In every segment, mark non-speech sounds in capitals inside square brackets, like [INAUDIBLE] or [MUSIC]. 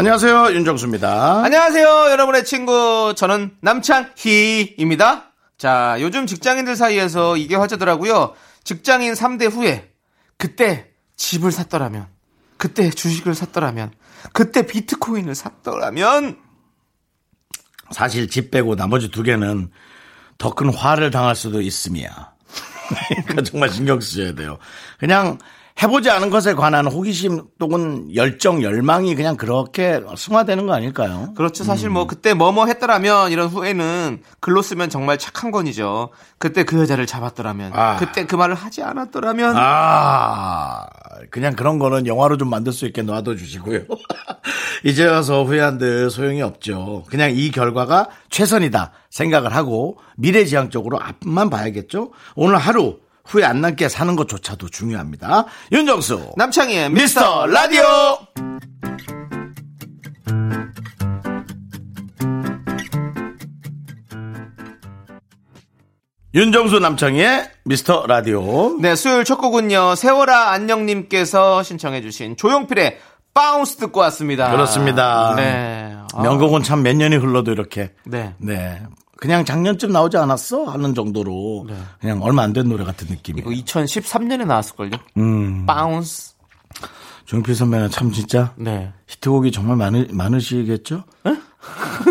안녕하세요 윤정수입니다. 안녕하세요, 여러분의 친구. 저는 남창희입니다. 자, 요즘 직장인들 사이에서 이게 화제더라고요. 직장인 3대 후에, 그때 집을 샀더라면, 그때 주식을 샀더라면, 그때 비트코인을 샀더라면, 사실 집 빼고 나머지 두 개는 더 큰 화를 당할 수도 있음이야. [LAUGHS] 그러니까 정말 신경 쓰셔야 돼요. 그냥 해보지 않은 것에 관한 호기심 또는 열정, 열망이 그냥 그렇게 승화되는 거 아닐까요? 그렇죠. 사실 뭐 그때 뭐뭐 했더라면 이런 후에는 글로 쓰면 정말 착한 건이죠. 그때 그 여자를 잡았더라면, 아. 그때 그 말을 하지 않았더라면, 아, 그냥 그런 거는 영화로 좀 만들 수 있게 놔둬 주시고요. [LAUGHS] 이제 와서 후회한들 소용이 없죠. 그냥 이 결과가 최선이다 생각을 하고 미래지향적으로 앞만 봐야겠죠. 오늘 하루 후회 안 남게 사는 것조차도 중요합니다. 윤정수 남창희의 미스터 라디오. 윤정수 남창희의 미스터 라디오. 네, 수요일 첫 곡은요, 세월아 안녕님께서 신청해 주신 조용필의 바운스 듣고 왔습니다. 그렇습니다. 네. 아, 명곡은 참 몇 년이 흘러도 이렇게 네. 네. 그냥 작년쯤 나오지 않았어? 하는 정도로 그냥 얼마 안 된 노래 같은 느낌이에요. 이거 2013년에 나왔을걸요? 음. 바운스. 조용필 선배는 참 진짜 네. 히트곡이 정말 많으, 많으시겠죠?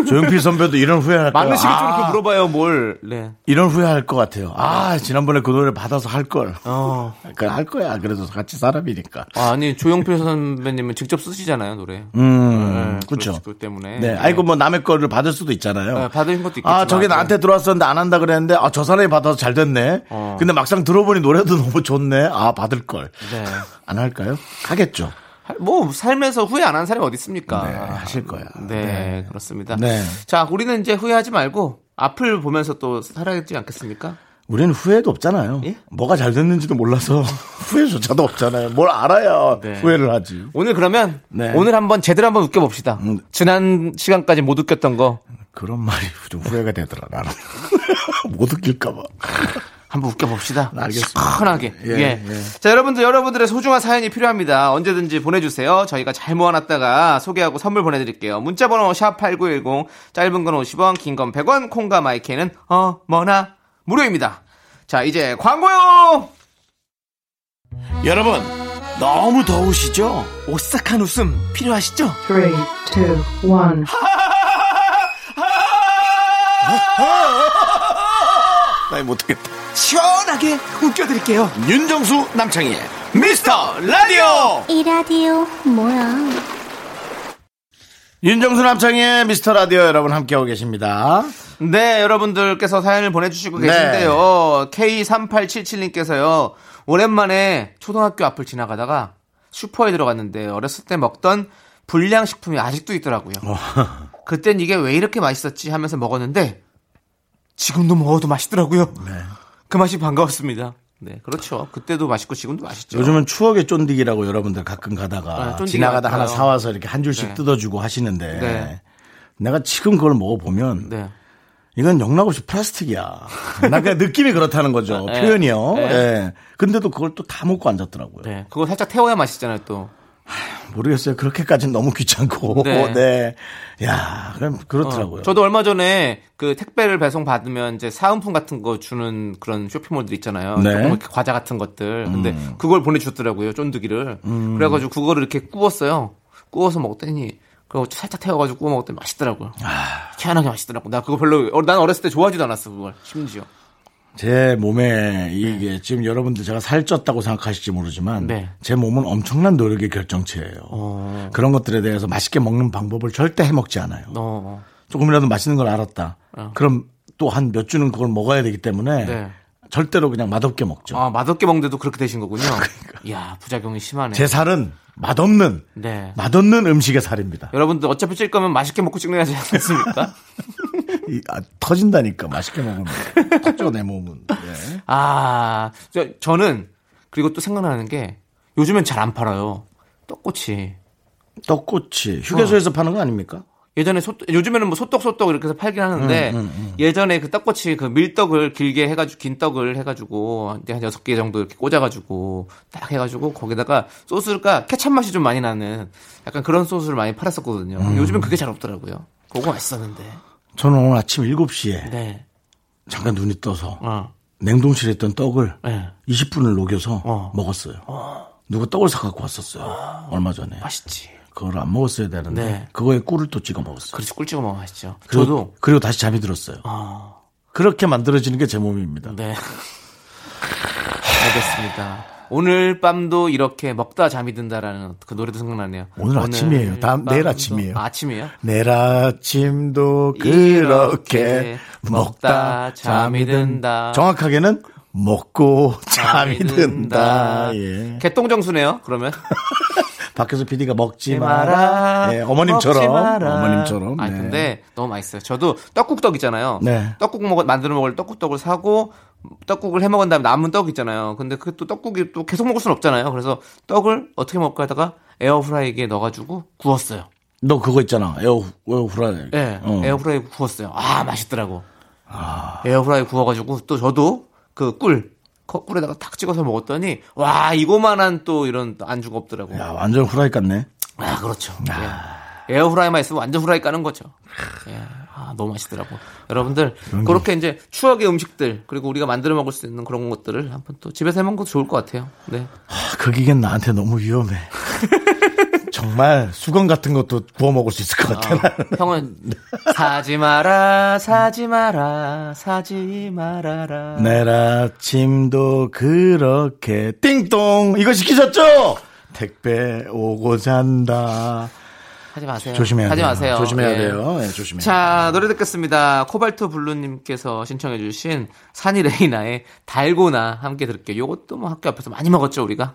조용필 선배도 이런 후회할 거예요. 많으시게 좀 아, 이렇게 물어봐요, 뭘. 네. 이런 후회할 것 같아요. 아, 지난번에 그 노래 받아서 할 걸. 어. 그러니까 할 거야. 그래도 같이 사람이니까. 아 니, 조용필 선배님은 직접 쓰시잖아요, 노래. 음, 네, 그렇죠. 그렇기 때문에. 네. 아이고 뭐 남의 거를 받을 수도 있잖아요. 네, 받으신 것도 있겠지만. 아, 저게 나한테 들어왔었는데 안 한다 그랬는데, 아, 저 사람이 받아서 잘 됐네. 어. 근데 막상 들어보니 노래도 [LAUGHS] 너무 좋네. 아, 받을 걸. 네. 안 할까요? 하겠죠. 뭐, 삶에서 후회 안 한 사람이 어디 있습니까? 네, 하실 거야. 네, 그렇습니다. 네. 자, 우리는 이제 후회하지 말고 앞을 보면서 또 살아야지 않겠습니까? 우리는 후회도 없잖아요. 예? 뭐가 잘 됐는지도 몰라서 [LAUGHS] 후회조차도 없잖아요. 뭘 알아야 네. 후회를 하지. 오늘 그러면 네. 오늘 한번 제대로 한번 웃겨봅시다. 음. 지난 시간까지 못 웃겼던 거 그런 말이 좀 후회가 되더라, 나는. [LAUGHS] 못 웃길까봐. 한번 웃겨봅시다. 알겠습니다. 시원하게. 예, 예, 예. 자, 여러분들, 여러분들의 소중한 사연이 필요합니다. 언제든지 보내주세요. 저희가 잘 모아놨다가 소개하고 선물 보내드릴게요. 문자번호 샵8910, 짧은 건 50원, 긴 건 100원, 콩과 마이크는 어머나 무료입니다. 자, 이제 광고요! 여러분, 너무 더우시죠? 오싹한 웃음 필요하시죠? Three, two, one. [LAUGHS] 나 못하겠다. 시원하게 웃겨드릴게요. 윤정수 남창희의 미스터 라디오! 이 라디오 뭐야? 윤정수 남창희의 미스터 라디오 여러분 함께하고 계십니다. 네, 여러분들께서 사연을 보내주시고 네. 계신데요. K3877님께서요, 오랜만에 초등학교 앞을 지나가다가 슈퍼에 들어갔는데 어렸을 때 먹던 불량식품이 아직도 있더라고요. [LAUGHS] 그땐 이게 왜 이렇게 맛있었지 하면서 먹었는데 지금도 먹어도 맛있더라고요. 그 맛이 반가웠습니다. 네, 그렇죠. 그때도 맛있고 지금도 맛있죠. 요즘은 추억의 쫀디기라고 여러분들 가끔 가다가 아, 지나가다. 하나 사와서 이렇게 한 줄씩 네. 뜯어주고 하시는데 네. 내가 지금 그걸 먹어보면 네. 이건 영락없이 플라스틱이야. [LAUGHS] 나 그냥 느낌이 그렇다는 거죠. 네. 표현이요. 네. 예. 근데도 그걸 또 다 먹고 앉았더라고요. 네. 그거 살짝 태워야 맛있잖아요, 또. 모르겠어요. 그렇게까지는 너무 귀찮고. [LAUGHS] 네. 네. 야, 그럼 그렇더라고요. 어, 저도 얼마 전에 그 택배를 배송 받으면 이제 사은품 같은 거 주는 그런 쇼핑몰들 있잖아요. 네. 조금 이렇게 과자 같은 것들. 근데 그걸 보내주셨더라고요. 쫀득이를. 음. 그래가지고 그거를 이렇게 구웠어요. 구워서 먹더니 그거 살짝 태워가지고 구워 먹었더니 맛있더라고요. 아. 희한하게 맛있더라고. 나 그거 별로 어, 난 어렸을 때 좋아하지도 않았어 그걸 심지어. 제 몸에 이게 지금 여러분들 제가 살쪘다고 생각하실지 모르지만 네. 제 몸은 엄청난 노력의 결정체예요. 어. 그런 것들에 대해서 맛있게 먹는 방법을 절대 해먹지 않아요. 어. 조금이라도 맛있는 걸 알았다. 어. 그럼 또 한 몇 주는 그걸 먹어야 되기 때문에 네. 절대로 그냥 맛없게 먹죠. 아, 맛없게 먹는데도 그렇게 되신 거군요. [LAUGHS] 이야, 부작용이 심하네. 제 살은 맛없는 네. 맛없는 음식의 살입니다. 여러분들 어차피 찔 거면 맛있게 먹고 찍어야지 않습니까? [LAUGHS] 이, 아, 터진다니까 맛있게 먹으면 터져 내 몸은. 예. 아, 저, 저는 그리고 또 생각나는 게 요즘엔 잘 안 팔아요. 떡꼬치. 떡꼬치 휴게소에서 파는 거 아닙니까? 예전에 소, 요즘에는 뭐 소떡 소떡 이렇게 해서 팔긴 하는데 예전에 그 떡꼬치 그 밀떡을 길게 해가지고 긴 떡을 해가지고 한 여섯 개 정도 이렇게 꽂아가지고 딱 해가지고 거기다가 소스가 케찹 맛이 좀 많이 나는 약간 그런 소스를 많이 팔았었거든요. 요즘엔 그게 잘 없더라고요. 그거 맛있었는데. 저는 오늘 아침 7시에 네. 잠깐 눈이 떠서 어. 냉동실에 있던 떡을 네. 20분을 녹여서 어. 먹었어요. 누가 떡을 사갖고 왔었어요. 얼마 전에. 맛있지. 그걸 안 먹었어야 되는데 네. 그거에 꿀을 또 찍어 먹었어요. 그렇지 꿀 찍어 맛있죠. 그리고, 저도 그리고 다시 잠이 들었어요. 그렇게 만들어지는 게 제 몸입니다. 네. 알겠습니다. 오늘 밤도 이렇게 먹다 잠이 든다라는 그 노래도 생각나네요. 오늘 아침이에요. 다음- 내일 아침이에요. 아, 아침이에요? 내일 아침도 그렇게 먹다 먹다 잠이 든다. 정확하게는 먹고 잠이 든다. 예. 개똥정수네요. 그러면 [LAUGHS] 밖에서 PD가 먹지 마라. 마라. 예, 어머님처럼. 먹지 마라. 어머님처럼. 아 네. 근데 너무 맛있어요. 저도 떡국떡 있잖아요. 네. 떡국 먹 만들어 먹을 떡국떡을 사고 떡국을 해 먹은 다음에 남은 떡 있잖아요. 근데 그 또 떡국이 또 계속 먹을 수는 없잖아요. 그래서 떡을 어떻게 먹을까 하다가 에어프라이기에 넣어가지고 구웠어요. 너 그거 있잖아. 에어, 에어프라이. 예, 어. 에어프라이 구웠어요. 아 맛있더라고. 에어프라이 구워가지고 또 저도 그 꿀. 꿀에다가 탁 찍어서 먹었더니 와 이거만한 또 이런 안주가 없더라고. 야, 완전 후라이 같네. 아, 그렇죠. 예. 에어프라이만 있으면 완전 후라이 까는 거죠. 예. 아, 너무 맛있더라고. 여러분들, 그렇게 이제 추억의 음식들, 그리고 우리가 만들어 먹을 수 있는 그런 것들을 한번 또 집에서 해 먹는 것도 좋을 것 같아요. 네. 아, 그 기계는 나한테 너무 위험해. [LAUGHS] 정말 수건 같은 것도 구워 먹을 수 있을 것 같아. 나는. 형은 사지 마라, 사지 마라, 사지 말아라. 내일 아침도 그렇게 띵동 이거 시키셨죠? 택배 오고 잔다. 하지 마세요. 조심해야 하지 돼요. 마세요. 조심해야 예. 돼요. 예, 조심해야 자, 노래 듣겠습니다. 코발트 블루님께서 신청해주신 산이 레이나의 달고나 함께 들을게요. 요것도 뭐 학교 앞에서 많이 먹었죠, 우리가?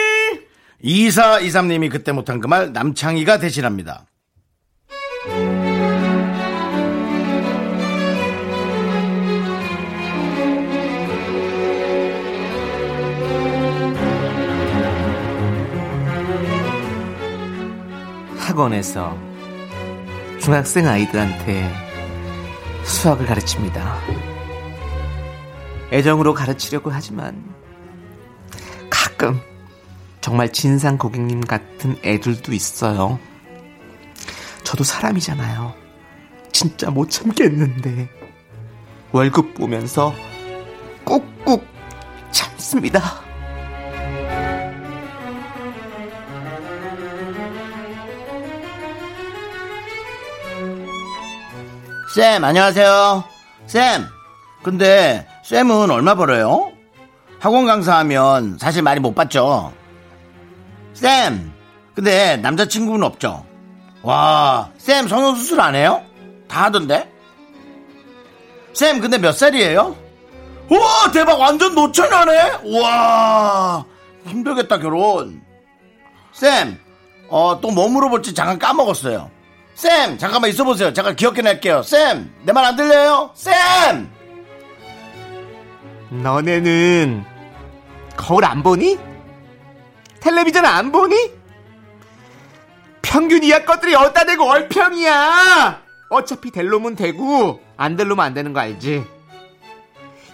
2423님이 그때 못한 그 말 남창희가 대신합니다. 학원에서 중학생 아이들한테 수학을 가르칩니다. 애정으로 가르치려고 하지만 가끔 정말 진상 고객님 같은 애들도 있어요. 저도 사람이잖아요. 진짜 못 참겠는데 월급 보면서 꾹꾹 참습니다. 쌤, 안녕하세요. 쌤, 근데 쌤은 얼마 벌어요? 학원 강사하면 사실 많이 못 받죠? 쌤, 근데 남자친구는 없죠? 와, 쌤 성형수술 안 해요? 다 하던데? 쌤, 근데 몇 살이에요? 우와, 대박, 완전 노처녀네? 우와, 힘들겠다, 결혼. 쌤, 어, 또 뭐 물어볼지 잠깐 까먹었어요. 쌤, 잠깐만 있어보세요. 잠깐 기억해낼게요. 쌤, 내 말 안 들려요? 쌤! 너네는 거울 안 보니? 텔레비전 안 보니? 평균 이하 것들이 어디다 대고 얼평이야! 어차피 될 놈은 되고 안 될 놈은 안 되는 거 알지?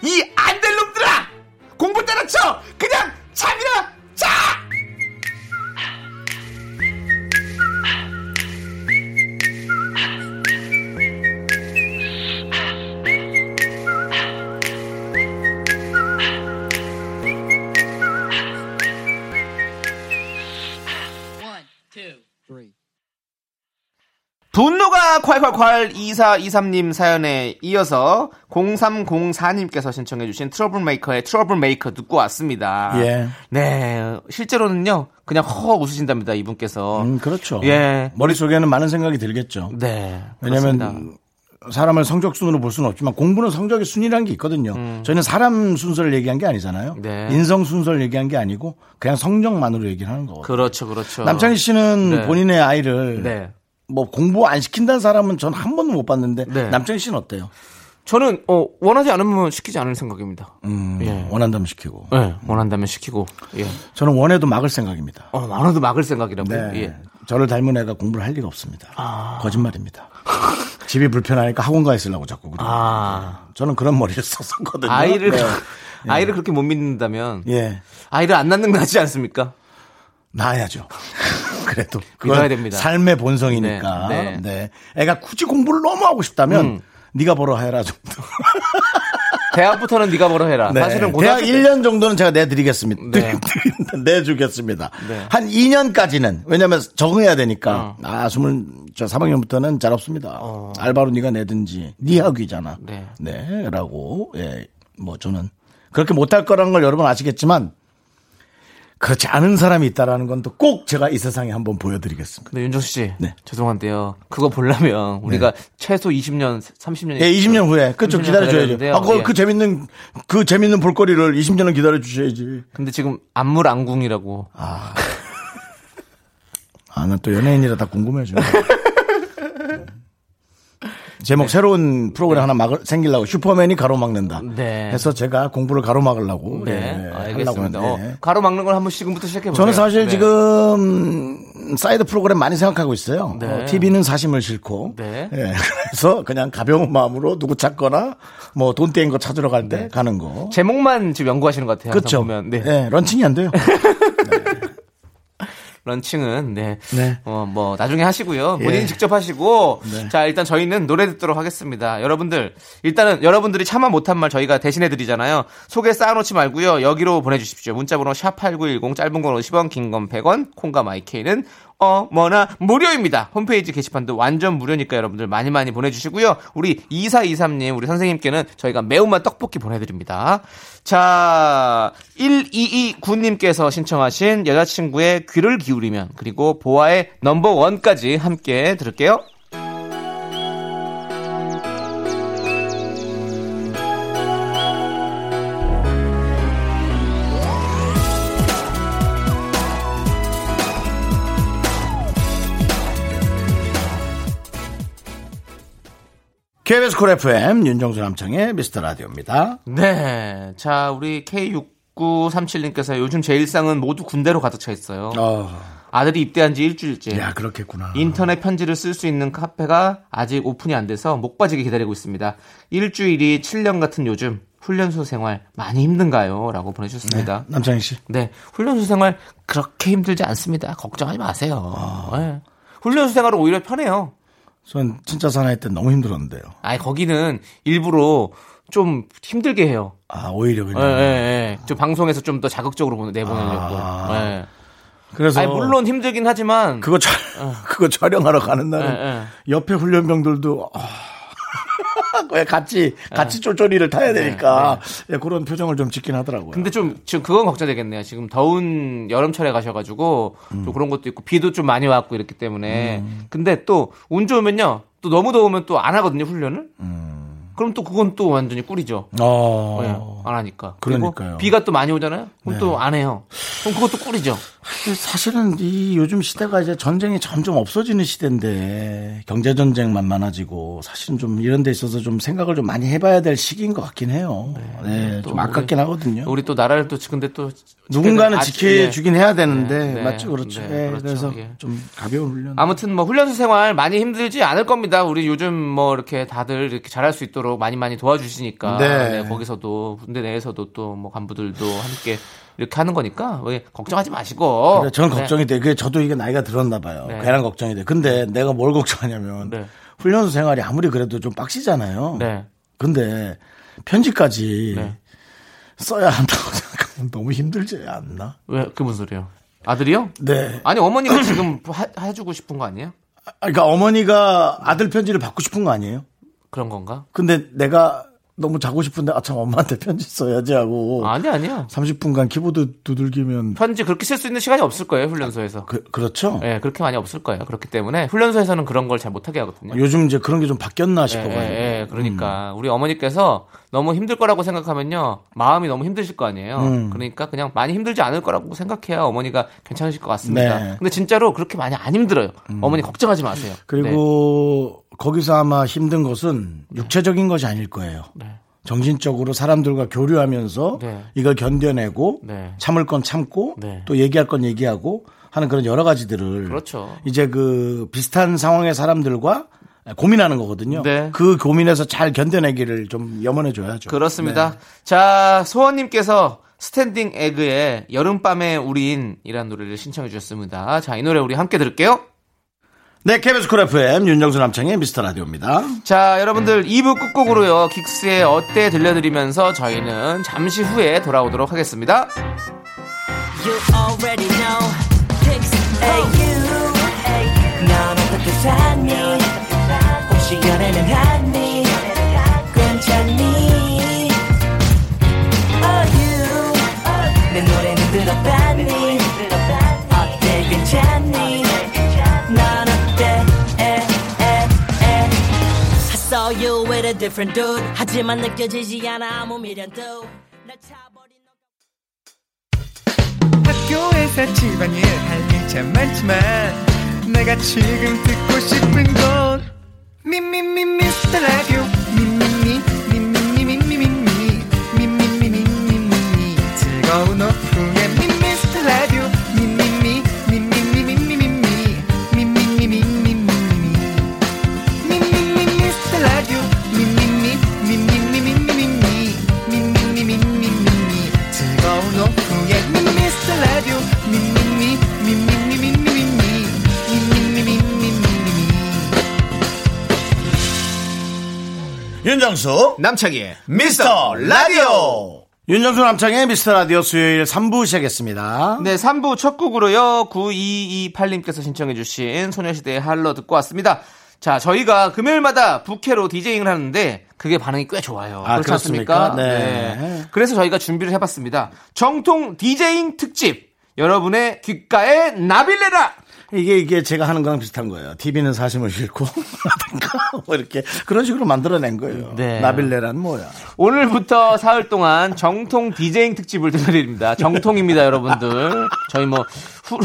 이 안 될 놈들아! 공부 때려쳐! 그냥 잠이나 자! 분노가 콸콸콸 2423님 사연에 이어서 0304님께서 신청해주신 트러블 메이커의 트러블 메이커 듣고 왔습니다. 예. 네, 실제로는요, 그냥 허 웃으신답니다, 이분께서. 음, 그렇죠. 예. 머릿속에는 많은 생각이 들겠죠. 네. 왜냐면 그렇습니다. 사람을 성적 순으로 볼 수는 없지만 공부는 성적의 순이라는 게 있거든요. 저희는 사람 순서를 얘기한 게 아니잖아요. 음. 네. 인성 순서를 얘기한 게 아니고 그냥 성적만으로 얘기를 하는 거거든요. 그렇죠, 그렇죠. 남창희 씨는 네. 본인의 아이를 네. 뭐 공부 안 시킨다는 사람은 전 한 번도 못 봤는데 네. 남창희 씨는 어때요? 저는, 어, 원하지 않으면 시키지 않을 생각입니다. 음, 예. 원한다면 시키고. 네, 원한다면 시키고, 예. 저는 원해도 막을 생각입니다. 어, 많아도 막을 생각이라고요? 네. 예. 저를 닮은 애가 공부를 할 리가 없습니다. 거짓말입니다. [LAUGHS] 집이 불편하니까 학원 가 있으려고 자꾸 그래요. 아. 저는 그런 머리를 썼었거든요. 아이를, 네. [LAUGHS] 아이를 그렇게 못 믿는다면, 예. 아이를 안 낳는 거 낫지 않습니까? 낳아야죠. [LAUGHS] 그래도 [LAUGHS] 믿어야 됩니다. 삶의 본성이니까. 네, 네. 애가 굳이 공부를 너무 하고 싶다면 음. 네가 벌어 해라 정도. [LAUGHS] 대학부터는 네가 뭐라 해라. 네. 사실은 대학 고등학교 때 1년 정도는 제가 내드리겠습니다. 네. 내주겠습니다. 네. 한 2년까지는 왜냐하면 적응해야 되니까 어. 아 스물 저 3학년부터는 잘 없습니다. 알바로 네가 내든지 네 학위잖아. 네. 네 라고 예 뭐 저는 그렇게 못할 거라는 걸 여러분 아시겠지만 그렇지 않은 사람이 있다라는 건 또 꼭 제가 이 세상에 한번 보여드리겠습니다. 근데 윤정수 씨, 네. 죄송한데요. 그거 보려면 우리가 최소 20년, 30년. 예, 20년 후에 그좀 30년 기다려줘야죠. 아, 그, 예. 그 재밌는 그 재밌는 볼거리를 20년은 기다려 주셔야지. 근데 지금 안물안궁이라고. [LAUGHS] 아, 나또 연예인이라 다 궁금해져. [LAUGHS] 제목 새로운 프로그램 하나 막 생기려고 슈퍼맨이 가로막는다. 네. 해서 제가 공부를 가로막으려고 네, 예, 하려고 알겠습니다. 어, 가로막는 걸 한번 지금부터 시작해 보세요. 저는 사실 네. 지금 사이드 프로그램 많이 생각하고 있어요. 네. TV는 사심을 싫고. 네. 예, [LAUGHS] 그래서 그냥 가벼운 마음으로 누구 찾거나 뭐 돈 떼인 거 찾으러 갈때 네. 가는 거. 제목만 지금 연구하시는 것 같아요. 그렇죠. 보면. 네. 예, 런칭이 안 돼요. [LAUGHS] 런칭은 네. 네. 어, 뭐 나중에 하시고요. 본인이 예. 직접 하시고 네. 자, 일단 저희는 노래 듣도록 하겠습니다. 여러분들 일단은 여러분들이 차마 못한 말 저희가 대신해 드리잖아요. 속에 쌓아 놓지 말고요. 여기로 보내 주십시오. 문자 번호 샵8910 짧은 건 50원, 긴 건 100원. 콩과 마이케이는 어머나 무료입니다. 홈페이지 게시판도 완전 무료니까 여러분들 많이 많이 보내 주시고요. 우리 2423님 우리 선생님께는 저희가 매운맛 떡볶이 보내 드립니다. 자, 1229님께서 신청하신 여자친구의 귀를 기울이면 그리고 보아의 넘버 원까지 함께 들을게요. KBS 쿨 FM 윤정수 남창희의 미스터 라디오입니다. 네. 자, 우리 K6937님께서 요즘 제 일상은 모두 군대로 가득 차 있어요. 어, 아들이 입대한 지 일주일째. 야 그렇겠구나. 인터넷 편지를 쓸 수 있는 카페가 아직 오픈이 안 돼서 목 빠지게 기다리고 있습니다. 일주일이 7년 같은 요즘 훈련소 생활 많이 힘든가요? 라고 보내주셨습니다. 남창희 씨. 네. 훈련소 생활 그렇게 힘들지 않습니다. 걱정하지 마세요. 아. 네. 훈련소 생활은 오히려 편해요. 전 진짜 사나이 때 너무 힘들었는데요. 아니, 거기는 일부러 좀 힘들게 해요. 아 오히려 예, 그냥. 예, 예. 저 방송에서 좀 더 자극적으로 보내- 내보내려고. 아. 예. 그래서 아니, 물론 힘들긴 하지만. 그거 촬 그거 촬영하러 가는 날은 예, 옆에 훈련병들도 아, 왜 같이 예. 같이 쫄쫄이를 타야 되니까 예, 그런 표정을 좀 짓긴 하더라고요. 근데 좀 지금 그건 걱정되겠네요. 지금 더운 여름철에 가셔가지고 음. 좀 그런 것도 있고 비도 좀 많이 왔고 이렇기 때문에. 근데 또 운 좋으면요. 또 너무 더우면 또 안 하거든요 훈련을. 그럼 또 그건 또 완전히 꿀이죠. 음. 어. 예, 안 하니까. 그러니까요. 비가 또 많이 오잖아요. 그럼 네. 또안 해요. 그럼 그것도 꿀이죠. 사실은 이 요즘 시대가 이제 전쟁이 점점 없어지는 시대인데 경제 전쟁만 많아지고 사실은 좀 이런 데 있어서 좀 생각을 좀 많이 해봐야 될 시기인 것 같긴 해요. 네, 또좀 아깝긴 우리- 하거든요. 우리 또 나라를 또 근데 또 누군가는 아, 지켜주긴 해야 되는데 네, 네, 맞죠, 그렇죠. 네, 예, 그렇죠. 그래서 예. 좀 가벼운 훈련. 아무튼 뭐 훈련소 생활 많이 힘들지 않을 겁니다. 우리 요즘 뭐 이렇게 다들 이렇게 잘할 수 있도록 많이 많이 도와주시니까 네. 네, 거기서도 군대 내에서도 또 뭐 간부들도 함께 이렇게 하는 거니까 왜 걱정하지 마시고. 그래, 저는 네. 걱정이 돼. 그게 저도 이게 나이가 들었나 봐요. 네. 괜한 걱정이 돼. 근데 내가 뭘 걱정하냐면 네. 훈련소 생활이 아무리 그래도 좀 빡시잖아요. 네. 근데 편지까지 네. 써야 한다고 생각하면 너무 힘들지 않나? 왜, 그 무슨 소리요? 아들이요? 네. 아니, 어머니가 지금 [CLEARS THROAT] 하, 해주고 싶은 거 아니에요? 그러니까 어머니가 아들 편지를 받고 싶은 거 아니에요? 그런 건가? 근데 내가 너무 자고 싶은데 아참 엄마한테 편지 써야지 하고 아니 아니야. 30분간 키보드 두들기면 편지 그렇게 쓸 수 있는 시간이 없을 거예요 훈련소에서. 그, 그렇죠. 예, 그렇게 많이 없을 거예요. 그렇기 때문에 훈련소에서는 그런 걸 잘 못하게 하거든요. 요즘 이제 그런 게 좀 바뀌었나 예, 싶어가지고. 예, 예, 그러니까 우리 어머니께서 너무 힘들 거라고 생각하면요 마음이 너무 힘드실 거 아니에요. 음. 그러니까 그냥 많이 힘들지 않을 거라고 생각해야 어머니가 괜찮으실 것 같습니다. 네. 음. 근데 진짜로 그렇게 많이 안 힘들어요. 어머니 걱정하지 마세요. 네. 그리고 거기서 아마 힘든 것은 육체적인 것이 아닐 거예요. 네. 정신적으로 사람들과 교류하면서 네. 이걸 견뎌내고 네. 참을 건 참고 네. 또 얘기할 건 얘기하고 하는 그런 여러 가지들을 그렇죠. 이제 그 비슷한 상황의 사람들과 고민하는 거거든요. 네. 그 고민에서 잘 견뎌내기를 좀 염원해 줘야죠. 그렇습니다. 네. 자, 소원님께서 스탠딩 에그의 여름밤의 우린이라는 노래를 신청해 주셨습니다. 자, 이 노래 우리 함께 들을게요. 네, KBS 쿨 FM 윤정수 남창의 미스터 라디오입니다. 자, 여러분들 2부 끝곡으로요. 긱스의 어때 들려드리면서 저희는 잠시 후에 돌아오도록 하겠습니다. You 시 연애는 하니? 괜찮니? Oh you. 내 노래는 들어봤니? 어때 괜찮니? 넌 어때? 에, 에, 에. I saw you with a different dude. 하지만 느껴지지 않아 아무 미련도. 날 차버린 너. 학교에서 집안일 할일참 많지만 내가 지금 듣고 싶은 건 미미미 미스터 라디오. 미미미 윤정수 남창희의 미스터 라디오. 윤정수 남창의 미스터 라디오 수요일 3부 시작했습니다. 네, 3부 첫 곡으로요. 9228님께서 신청해주신 소녀시대의 할러 듣고 왔습니다. 자, 저희가 금요일마다 부캐로 디제잉을 하는데 그게 반응이 꽤 좋아요. 아, 그렇지 않습니까? 그렇습니까? 네. 그래서 저희가 준비를 해봤습니다. 정통 디제잉 특집. 여러분의 귓가에 나빌레라! 이게 이게 제가 하는 거랑 비슷한 거예요. TV는 사심을 뭐 이렇게 그런 식으로 만들어낸 거예요. 네. 나빌레란 뭐야? 오늘부터 사흘 동안 정통 디제잉 특집을 들려드립니다. 정통입니다, 여러분들. 저희 뭐, 후,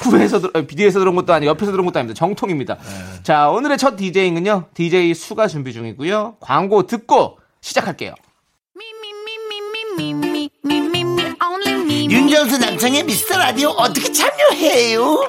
후에서, 들, 비디오에서 들은 것도 아니고 옆에서 들은 것도 아닙니다. 정통입니다. 자, 오늘의 첫 디제잉은요, DJ 수가 준비 중이고요. 광고 듣고 시작할게요. 윤정수 남창의 미스터 라디오 어떻게 참여해요?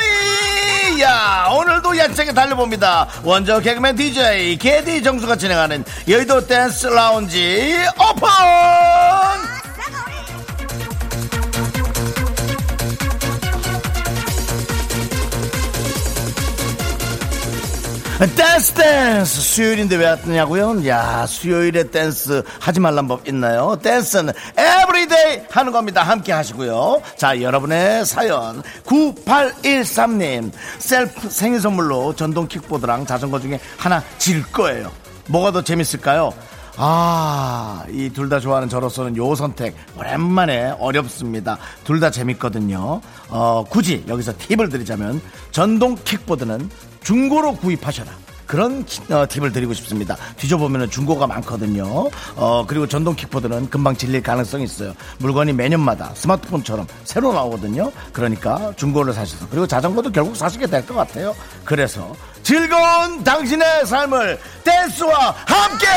야 오늘도 알차게 달려봅니다. 원조 개그맨 DJ 개디 정수가 진행하는 여의도 댄스 라운지 오픈 댄스 댄스 수요일인데 왜 왔냐고요? 야 수요일에 댄스 하지 말란 법 있나요? 댄스는 everyday 하는 겁니다 함께 하시고요 자 여러분의 사연 9813님 셀프 생일 선물로 전동 킥보드랑 자전거 중에 하나 질 거예요 뭐가 더 재밌을까요? 아, 이 둘 다 좋아하는 저로서는 요 선택 오랜만에 어렵습니다. 둘 다 재밌거든요. 어, 굳이 여기서 팁을 드리자면 전동 킥보드는 중고로 구입하셔라. 그런 어, 팁을 드리고 싶습니다. 뒤져보면 중고가 많거든요. 어, 그리고 전동 킥보드는 금방 질릴 가능성이 있어요. 물건이 매년마다 스마트폰처럼 새로 나오거든요. 그러니까 중고를 사셔서. 그리고 자전거도 결국 사시게 될 것 같아요. 그래서 즐거운 당신의 삶을 댄스와 함께!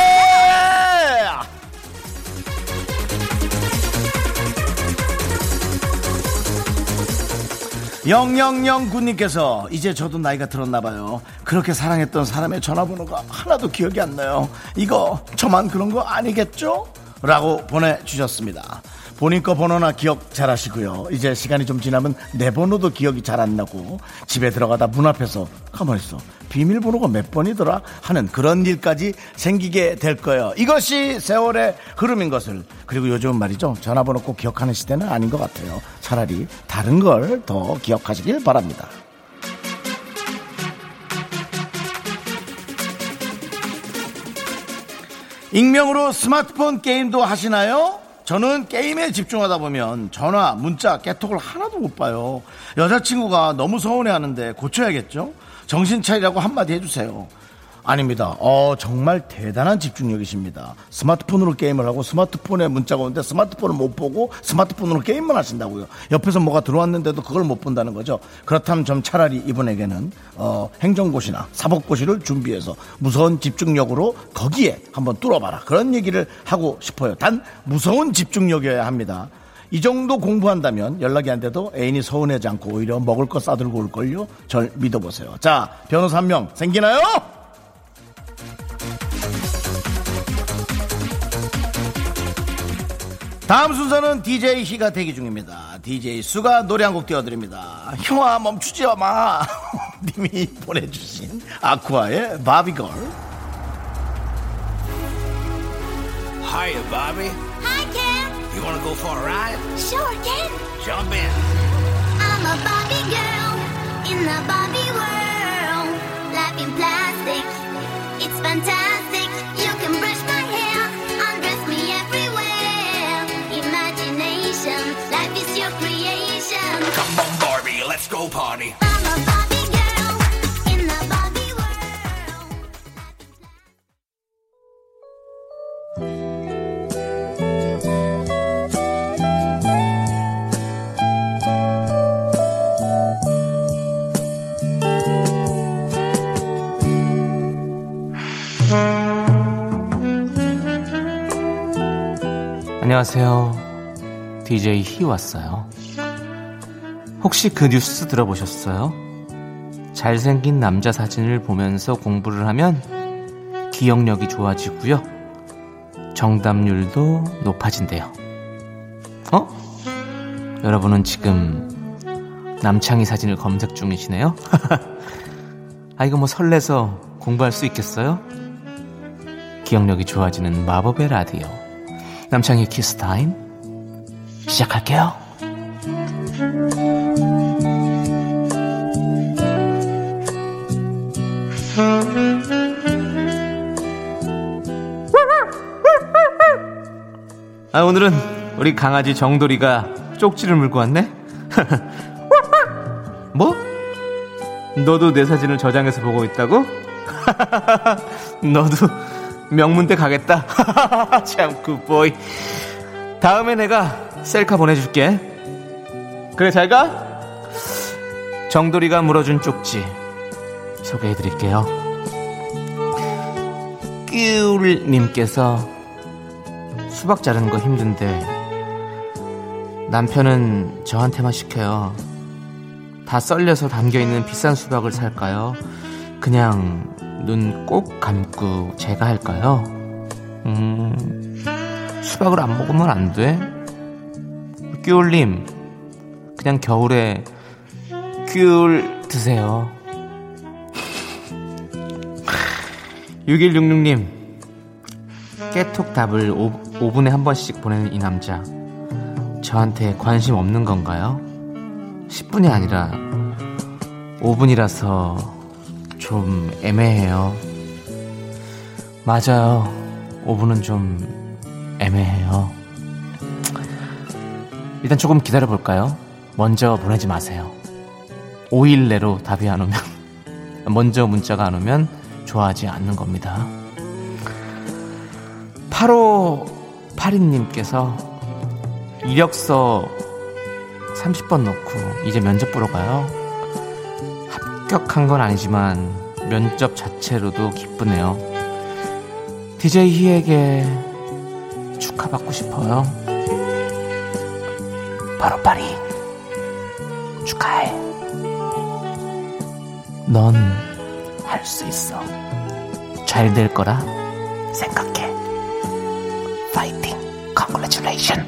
영영영군님께서 이제 저도 나이가 들었나봐요. 그렇게 사랑했던 사람의 전화번호가 하나도 기억이 안 나요. 이거 저만 그런 거 아니겠죠? 라고 보내주셨습니다. 본인 거 번호나 기억 잘 하시고요. 이제 시간이 좀 지나면 내 번호도 기억이 잘 안 나고 집에 들어가다 문 앞에서 가만히 있어. 비밀번호가 몇 번이더라? 하는 그런 일까지 생기게 될 거예요. 이것이 세월의 흐름인 것을. 그리고 요즘은 말이죠. 전화번호 꼭 기억하는 시대는 아닌 것 같아요. 차라리 다른 걸 더 기억하시길 바랍니다. 익명으로 스마트폰 게임도 하시나요? 저는 게임에 집중하다 보면 전화, 문자, 깨톡을 하나도 못 봐요. 여자친구가 너무 서운해 하는데 고쳐야겠죠? 정신 차리라고 한마디 해주세요. 아닙니다. 어, 정말 대단한 집중력이십니다. 스마트폰으로 게임을 하고 스마트폰에 문자가 오는데 스마트폰을 못 보고 스마트폰으로 게임만 하신다고요. 옆에서 뭐가 들어왔는데도 그걸 못 본다는 거죠. 그렇다면 좀 차라리 이분에게는 어, 행정고시나 사법고시를 준비해서 무서운 집중력으로 거기에 한번 뚫어봐라. 그런 얘기를 하고 싶어요. 단 무서운 집중력이어야 합니다. 이 정도 공부한다면 연락이 안 돼도 애인이 서운하지 않고 오히려 먹을 거 싸들고 올걸요? 절 믿어보세요. 자, 변호사 한 명 생기나요? 다음 순서는 DJ 희가 대기 중입니다. DJ 수가 노래 한 곡 띄워드립니다. 형아 멈추지 마. 님이 보내주신 아쿠아의 바비걸. Hiya, Bobby. Hi, Ken. You want to go for a ride? Sure, Ken. Jump in. I'm a Barbie girl in the Barbie world. Life in plastic, it's fantastic. World. 안녕하세요. DJ 희 왔어요. 혹시 그 뉴스 들어보셨어요? 잘생긴 남자 사진을 보면서 공부를 하면 기억력이 좋아지고요. 정답률도 높아진대요. 어? 여러분은 지금 남창희 사진을 검색 중이시네요? [LAUGHS] 아, 이거 뭐 설레서 공부할 수 있겠어요? 기억력이 좋아지는 마법의 라디오. 남창희 키스타임. 시작할게요. 아, 오늘은 우리 강아지 정돌이가 쪽지를 물고 왔네? [LAUGHS] 뭐? 너도 내 사진을 저장해서 보고 있다고? [LAUGHS] 너도 명문대 가겠다. [LAUGHS] 참 굿보이. 다음에 내가 셀카 보내줄게. 그래 잘 가. 정돌이가 물어준 쪽지 소개해드릴게요. 끼울님께서 수박 자르는 거 힘든데 남편은 저한테만 시켜요. 다 썰려서 담겨있는 비싼 수박을 살까요? 그냥 눈 꼭 감고 제가 할까요? 음, 수박을 안 먹으면 안 돼? 귤님, 그냥 겨울에 귤 드세요. 6166님, 깨톡 답을 5, 5분에 한 번씩 보내는 이 남자. 저한테 관심 없는 건가요? 10분이 아니라 5분이라서 좀 애매해요. 맞아요. 5분은 좀 애매해요. 일단 조금 기다려 볼까요? 먼저 보내지 마세요. 5일 내로 답이 안 오면, [LAUGHS] 먼저 문자가 안 오면 좋아하지 않는 겁니다. 8호 82님께서 이력서 30번 넣고 이제 면접 보러 가요. 합격한 건 아니지만 면접 자체로도 기쁘네요. DJ 희에게 축하받고 싶어요. 바로 파리 넌 할 수 있어. 잘 될 거라 생각해. 파이팅. Congratulation.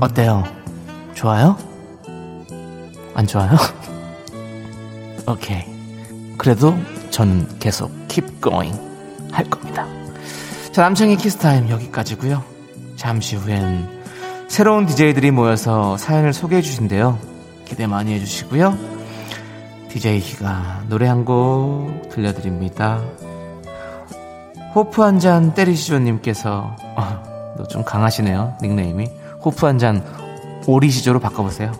어때요? 좋아요? 안 좋아요? [LAUGHS] 오케이. 그래도 저는 계속 keep going 할 겁니다. 자, 남창희 키스타임 여기까지고요 잠시 후엔 새로운 DJ들이 모여서 사연을 소개해 주신대요. 기대 많이 해주시고요. DJ 희가 노래 한 곡 들려드립니다. 호프 한 잔 때리시조님께서 어, 너좀 강하시네요 닉네임이 호프 한 잔 오리시조로 바꿔보세요.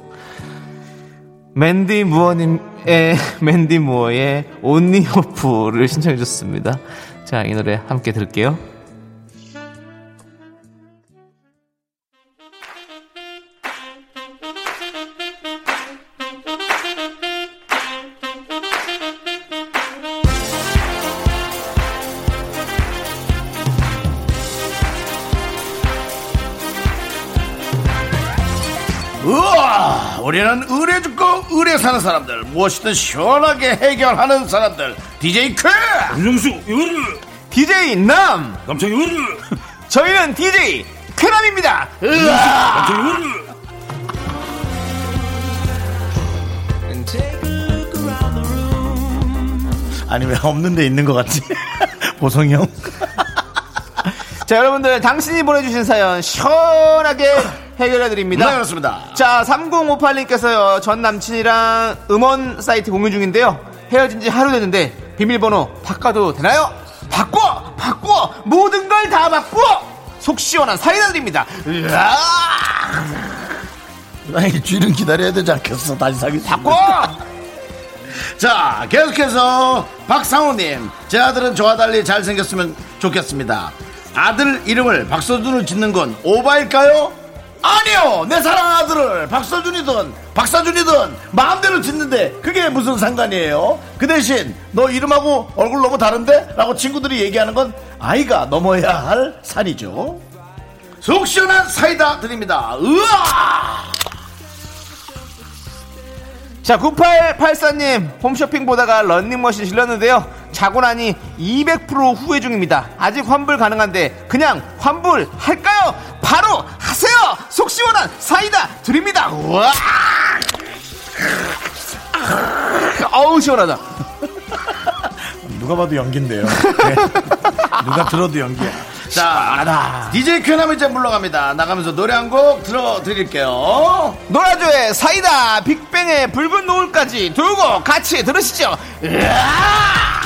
맨디 무어님의 [LAUGHS] 맨디 무어의 온리 호프를 신청해 줬습니다. 자, 이 노래 함께 들을게요. 사는 사람들 무엇이든 시원하게 해결하는 사람들. DJ 쾌! 윤정수 DJ 남! 이거를 [LAUGHS] 저희는 DJ 이거를 아니 왜 없는 데 있는 것 같지? [LAUGHS] 보성이 형. [LAUGHS] 자, 여러분들, 당신이 보내주신 사연 시원하게 해결해드립니다. 네, 그렇습니다. 자, 3058님께서요, 전 남친이랑 음원 사이트 공유 중인데요. 헤어진 지 하루 됐는데, 비밀번호 바꿔도 되나요? 바꿔! 바꿔! 모든 걸 다 바꿔! 속 시원한 사이다 드립니다. 으아! 아니 쥐는 기다려야 되지 않겠어 다시 사귀 바꿔! [LAUGHS] 자 계속해서 박상호님 제 아들은 저와 달리 잘생겼으면 좋겠습니다 아들 이름을 박서준을 짓는 건 오바일까요? 아니요 내 사랑 아들을 박서준이든 박사준이든 마음대로 짓는데 그게 무슨 상관이에요 그 대신 너 이름하고 얼굴 너무 다른데? 라고 친구들이 얘기하는 건 아이가 넘어야 할 산이죠 속 시원한 사이다 드립니다 으아 자, 9884님, 홈쇼핑 보다가 런닝머신 실렸는데요. 자고 나니 200% 후회 중입니다. 아직 환불 가능한데, 그냥 환불 할까요? 바로! 속 시원한 사이다 드립니다! 우와! 어우, 시원하다. 누가 봐도 연기인데요. 네. 누가 들어도 연기야. 자, DJ 쾌남 이제 물러갑니다. 나가면서 노래 한 곡 들어드릴게요. 노라조의 사이다, 빅뱅의 붉은 노을까지 두고 같이 들으시죠. 으아!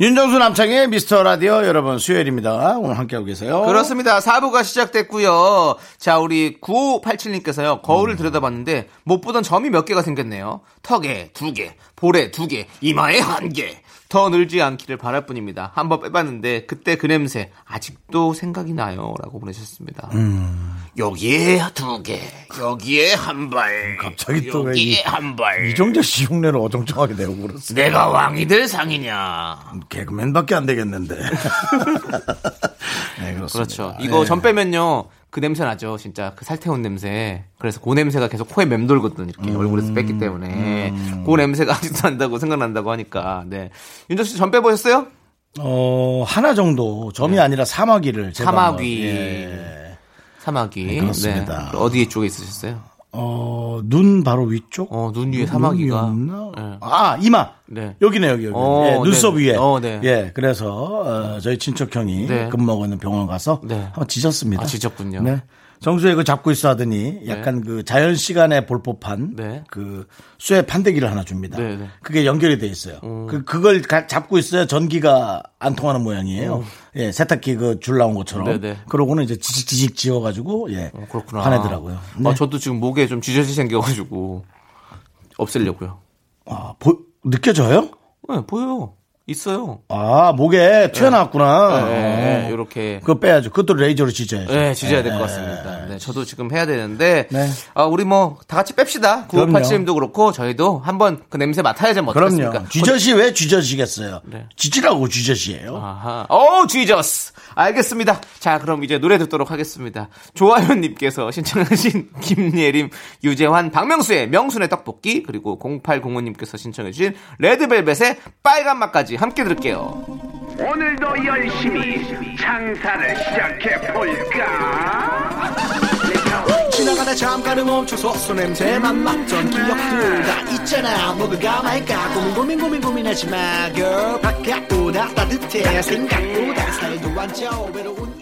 윤정수 남창의 미스터 라디오 여러분 수요일입니다. 오늘 함께하고 계세요. 그렇습니다. 4부가 시작됐고요. 자, 우리 9587님께서요. 거울을 들여다봤는데 못 보던 점이 몇 개가 생겼네요. 턱에 두 개, 볼에 두 개, 이마에 한 개. 더 늘지 않기를 바랄 뿐입니다. 한번 빼봤는데 그때 그 냄새 아직도 생각이 나요. 라고 보내셨습니다. 여기에 두 개, 여기에 한 발, 갑자기 또왜 이- 여기에 한 발. 이정재 씨 흉내를 어정쩡하게 내고 그렇습니다. 내가 왕이 될 상이냐. 개그맨밖에 안 되겠는데. [LAUGHS] 네, 그렇습니다. 그렇죠. 이거 네. 전 빼면요. 그 냄새 나죠. 진짜 그 살태운 냄새. 그래서 그 냄새가 계속 코에 맴돌거든. 이렇게 음. 얼굴에서 뺐기 때문에. 그 냄새가 [LAUGHS] 아직도 난다고 생각난다고 하니까. 네. 윤정 씨 전 빼보셨어요? 어, 하나 정도 점이 아니라 사마귀를 사마귀. 예. 사마귀. 네, 그렇습니다. 네. 어디 쪽에 있으셨어요? 어, 눈 바로 위쪽? 어, 눈 위에. 눈이었나? 네. 아, 이마. 네. 여기네, 여기, 여기. 어, 예, 눈썹 네. 위에. 어, 네. 예, 그래서, 어, 저희 친척 형이 네. 근무하고 있는 병원 가서 네. 한번 지졌습니다. 아, 지졌군요. 네. 정수에 그 잡고 있어 하더니 약간 그 자연 시간에 볼 법한 네. 그 쇠 판대기를 하나 줍니다. 네, 네. 그게 연결이 돼 있어요. 그 그걸 가- 잡고 있어야 전기가 안 통하는 모양이에요. 예, 세탁기 그 줄 나온 것처럼. 네, 네. 그러고는 이제 지직 지직 지워가지고 예, 어, 그렇구나. 화내더라고요. 네. 아, 저도 지금 목에 좀 쥐젖이 생겨 가지고 없애려고요. 아, 보- 느껴져요? 네, 보여요. 있어요. 아, 목에 튀어나왔구나. 네, 어. 이렇게. 그거 빼야죠. 그것도 레이저로 찢어야죠. 네, 지져야 될 예, 것 같습니다. 네, 저도 지금 해야 되는데, 네. 아, 우리 뭐, 다 같이 뺍시다. 그럼요. 9587님도 그렇고, 저희도 한번 그 냄새 맡아야지 뭐? 그럼요. 쥐젖이 왜 쥐젖이겠어요? 네. 쥐지라고 쥐젖이에요. 아하. 오, 지저스. 알겠습니다. 자, 그럼 이제 노래 듣도록 하겠습니다. 조아현님께서 신청하신 [LAUGHS] 김예림, 유재환, 박명수의 명순의 떡볶이, 그리고 0805님께서 신청해주신 레드벨벳의 빨간 맛까지 함께 들을게요. 오늘도 열심히 장사를 시작해 볼까? 지나가다 잠깐은 멈춰서 손냄새만 맡던 기억들 다. 있잖아 먹을까 말까? 고민 고민 고민 고민하지 마 girl. 바깥보다 따뜻해 생각보다 살도 안쪄 외로운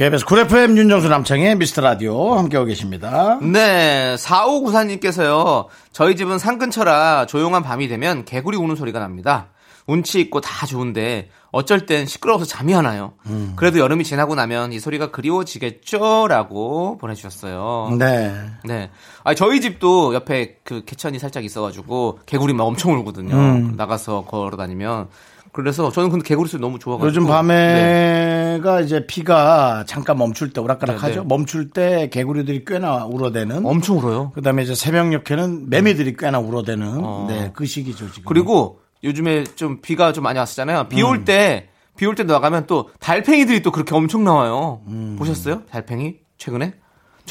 KBS 쿨 FM 윤정수 남창희의 미스터 라디오 함께하고 계십니다. 네, 4594님께서요, 저희 집은 산 근처라 조용한 밤이 되면 개구리 우는 소리가 납니다. 운치 있고 다 좋은데 어쩔 땐 시끄러워서 잠이 안 와요. 음. 그래도 여름이 지나고 나면 이 소리가 그리워지겠죠? 라고 보내주셨어요. 네. 네. 아, 저희 집도 옆에 그 개천이 살짝 있어가지고 개구리 막 엄청 울거든요. 음. 나가서 걸어 다니면. 그래서 저는 근데 개구리 소리 너무 좋아가지고. 요즘 네. 밤에가 이제 비가 잠깐 멈출 때 오락가락 네, 하죠. 네. 멈출 때 개구리들이 꽤나 울어대는. 엄청 울어요. 그다음에 이제 새벽녘에는 매미들이 꽤나 울어대는. 어. 네, 그 시기죠 지금. 그리고 요즘에 좀 비가 좀 많이 왔었잖아요. 비 올 때, 비올때 나가면 또 달팽이들이 또 그렇게 엄청 나와요. 음. 보셨어요? 달팽이? 최근에?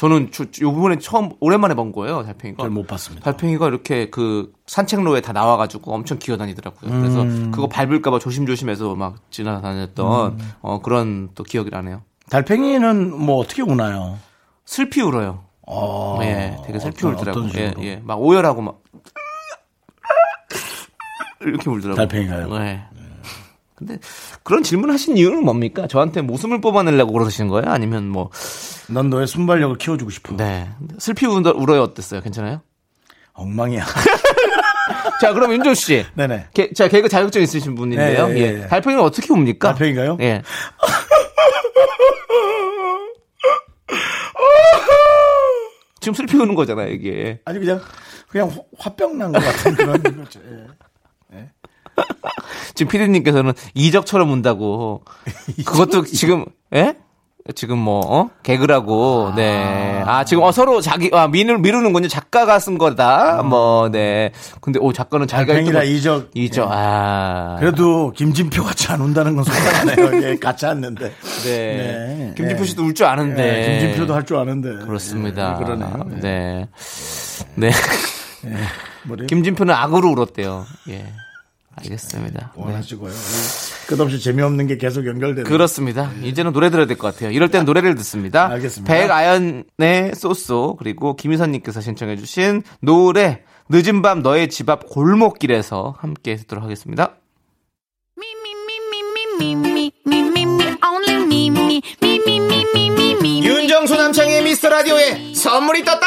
저는 저, 요번에 처음, 오랜만에 본 거예요, 달팽이가. 잘못 봤습니다. 달팽이가 이렇게 그 산책로에 다 나와가지고 엄청 기어다니더라고요. 그래서 음. 그거 밟을까봐 조심조심해서 막 지나다녔던 어, 그런 또 기억이 나네요. 달팽이는 뭐 어떻게 우나요? 슬피 울어요. 어, 예, 되게 슬피 어떤- 울더라고요. 어떤 예, 식으로? 예. 막 오열하고 막 이렇게 울더라고요. 달팽이가요? 네. 근데 그런 질문 하신 이유는 뭡니까? 저한테 모습을 뽑아내려고 그러시는 거예요? 아니면 뭐, 넌 너의 순발력을 키워주고 싶어. 네. 슬피 울어, 울어요 어땠어요? 괜찮아요? 엉망이야. [LAUGHS] 자, 그럼 윤조 씨. 네네. 개, 자, 개그 자격증 있으신 분인데요. 예, 예, 예. 예. 달팽이는 어떻게 웁니까? 달팽이가요? 예. 지금 슬피 우는 거잖아요, 이게. 아니 그냥 그냥 화- 화병 난 것 같은 그런 [LAUGHS] 거죠. 예. [LAUGHS] 지금 피디님께서는 이적처럼 운다고. [LAUGHS] 그것도 지금, 예? 지금 뭐, 어? 개그라고, 네. 아, 지금, 어, 서로 자기, 아, 미루, 미루는군요. 작가가 쓴 거다. 뭐, 네. 근데, 오, 작가는 자기가. 거- 이적. 이적, 예. 아. 그래도 김진표 같이 안 운다는 건 속상하네요. [LAUGHS] 예, 같이 않는데. 네. 네. 김진표 예. 씨도 울 줄 아는데. 예, 김진표도 할 줄 아는데. 그렇습니다. 예, 그러네요. 예. 네. 네. 뭐래요? 김진표는 악으로 울었대요. 예. 알겠습니다. 원하시고요. 네. 끝없이 재미없는 게 계속 연결되는. 그렇습니다. 네. 이제는 노래 들어야 될 것 같아요. 이럴 땐 노래를 듣습니다. 알겠습니다. 백아연의 소소 그리고 김희선님께서 신청해주신 노래 늦은 밤 너의 집 앞 골목길에서 함께 듣도록 하겠습니다. 윤정수 남창의 미스터 라디오에 선물이 떴다.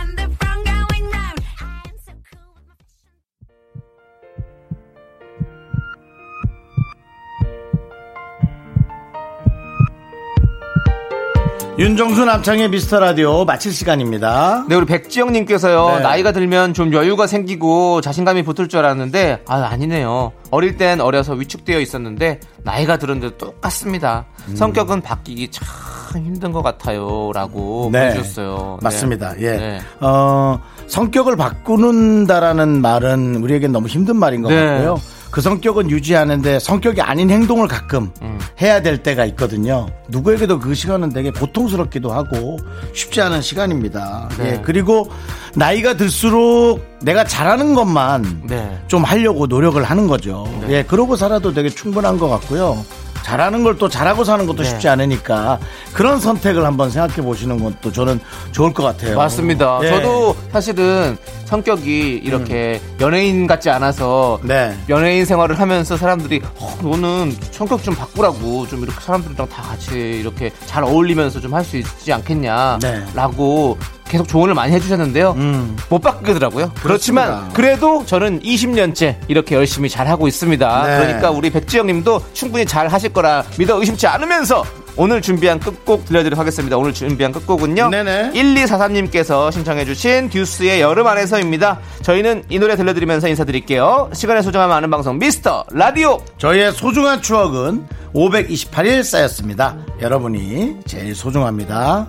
윤정수 남창의 미스터 라디오 마칠 시간입니다. 네, 우리 백지영님께서요, 네. 나이가 들면 좀 여유가 생기고 자신감이 붙을 줄 알았는데, 아, 아니네요. 어릴 땐 어려서 위축되어 있었는데, 나이가 들었는데 똑같습니다. 음. 성격은 바뀌기 참 힘든 것 같아요. 라고 보내주셨어요. 네. 맞습니다. 예. 네. 어, 성격을 바꾸는다라는 말은 우리에겐 너무 힘든 말인 것 네. 같고요. 그 성격은 유지하는데 성격이 아닌 행동을 가끔 음. 해야 될 때가 있거든요. 누구에게도 그 시간은 되게 고통스럽기도 하고 쉽지 않은 시간입니다. 네. 예, 그리고 나이가 들수록 내가 잘하는 것만 네. 좀 하려고 노력을 하는 거죠. 예, 그러고 살아도 되게 충분한 것 같고요. 잘하는 걸 또 잘하고 사는 것도 네. 쉽지 않으니까 그런 선택을 한번 생각해 보시는 것도 저는 좋을 것 같아요. 맞습니다. 예. 저도 사실은 성격이 이렇게 연예인 같지 않아서 음. 네. 연예인 생활을 하면서 사람들이 어, 너는 성격 좀 바꾸라고 좀 이렇게 사람들이랑 다 같이 이렇게 잘 어울리면서 좀 할 수 있지 네. 않겠냐라고 계속 조언을 많이 해주셨는데요. 음. 못 바꾸더라고요. 그렇지만 그렇습니다. 그래도 저는 20년째 이렇게 열심히 잘 하고 있습니다. 네. 그러니까 우리 백지영님도 충분히 잘 하실 거라 믿어 의심치 않으면서 오늘 준비한 끝곡 들려드리도록 하겠습니다. 오늘 준비한 끝곡은요. 네네. 1243님께서 신청해주신 듀스의 여름 안에서입니다. 저희는 이 노래 들려드리면서 인사드릴게요. 시간의 소중함 아는 방송 미스터 라디오. 저희의 소중한 추억은 528일 쌓였습니다. 여러분이 제일 소중합니다.